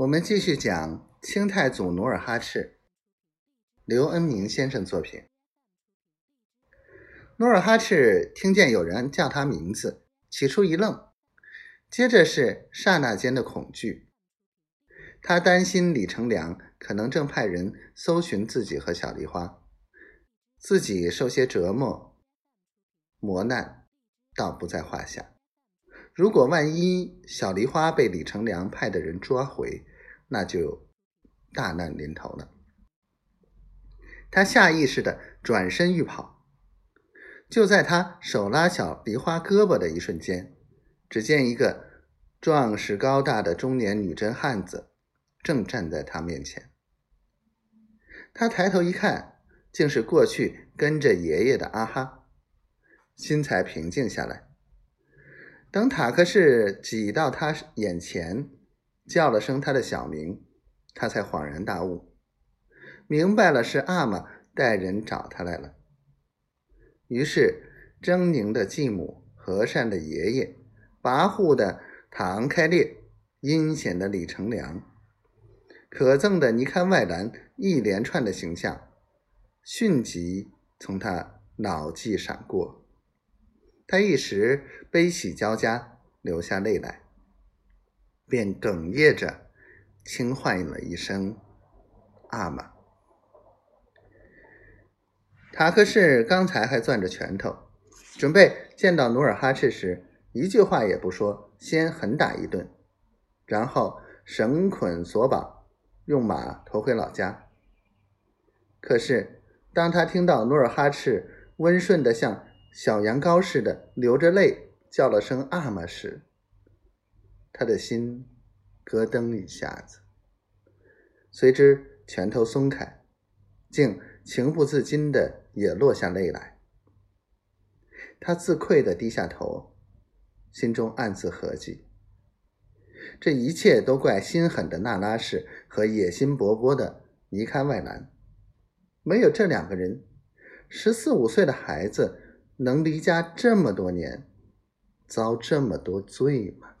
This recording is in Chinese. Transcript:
我们继续讲清太祖努尔哈赤，刘恩明先生作品。努尔哈赤听见有人叫他名字，起初一愣，接着是刹那间的恐惧。他担心李成梁可能正派人搜寻自己和小梨花，自己受些折磨磨难，倒不在话下。如果万一小梨花被李成梁派的人抓回，那就大难临头了。他下意识的转身欲跑，就在他手拉小梨花胳膊的一瞬间，只见一个壮实高大的中年女真汉子正站在他面前。他抬头一看，竟是过去跟着爷爷的阿哈，心才平静下来。等塔克士挤到他眼前，叫了声他的小名，他才恍然大悟，明白了是阿玛带人找他来了。于是，狰狞的继母、和善的爷爷、跋扈的唐开烈、阴险的李成梁、可憎的尼堪外兰一连串的形象，迅即从他脑际闪过。他一时悲喜交加，流下泪来，便哽咽着轻唤了一声“阿玛”。塔克士刚才还攥着拳头，准备见到努尔哈赤时一句话也不说，先狠打一顿，然后绳捆索绑，用马驮回老家。可是当他听到努尔哈赤温顺的像……小羊羔似的流着泪叫了声“阿玛”时，他的心咯噔一下子，随之拳头松开，竟情不自禁的也落下泪来。他自愧的低下头，心中暗自合计：这一切都怪心狠的那拉氏和野心勃勃的尼堪外兰，没有这两个人，十四五岁的孩子。能离家这么多年，遭这么多罪吗？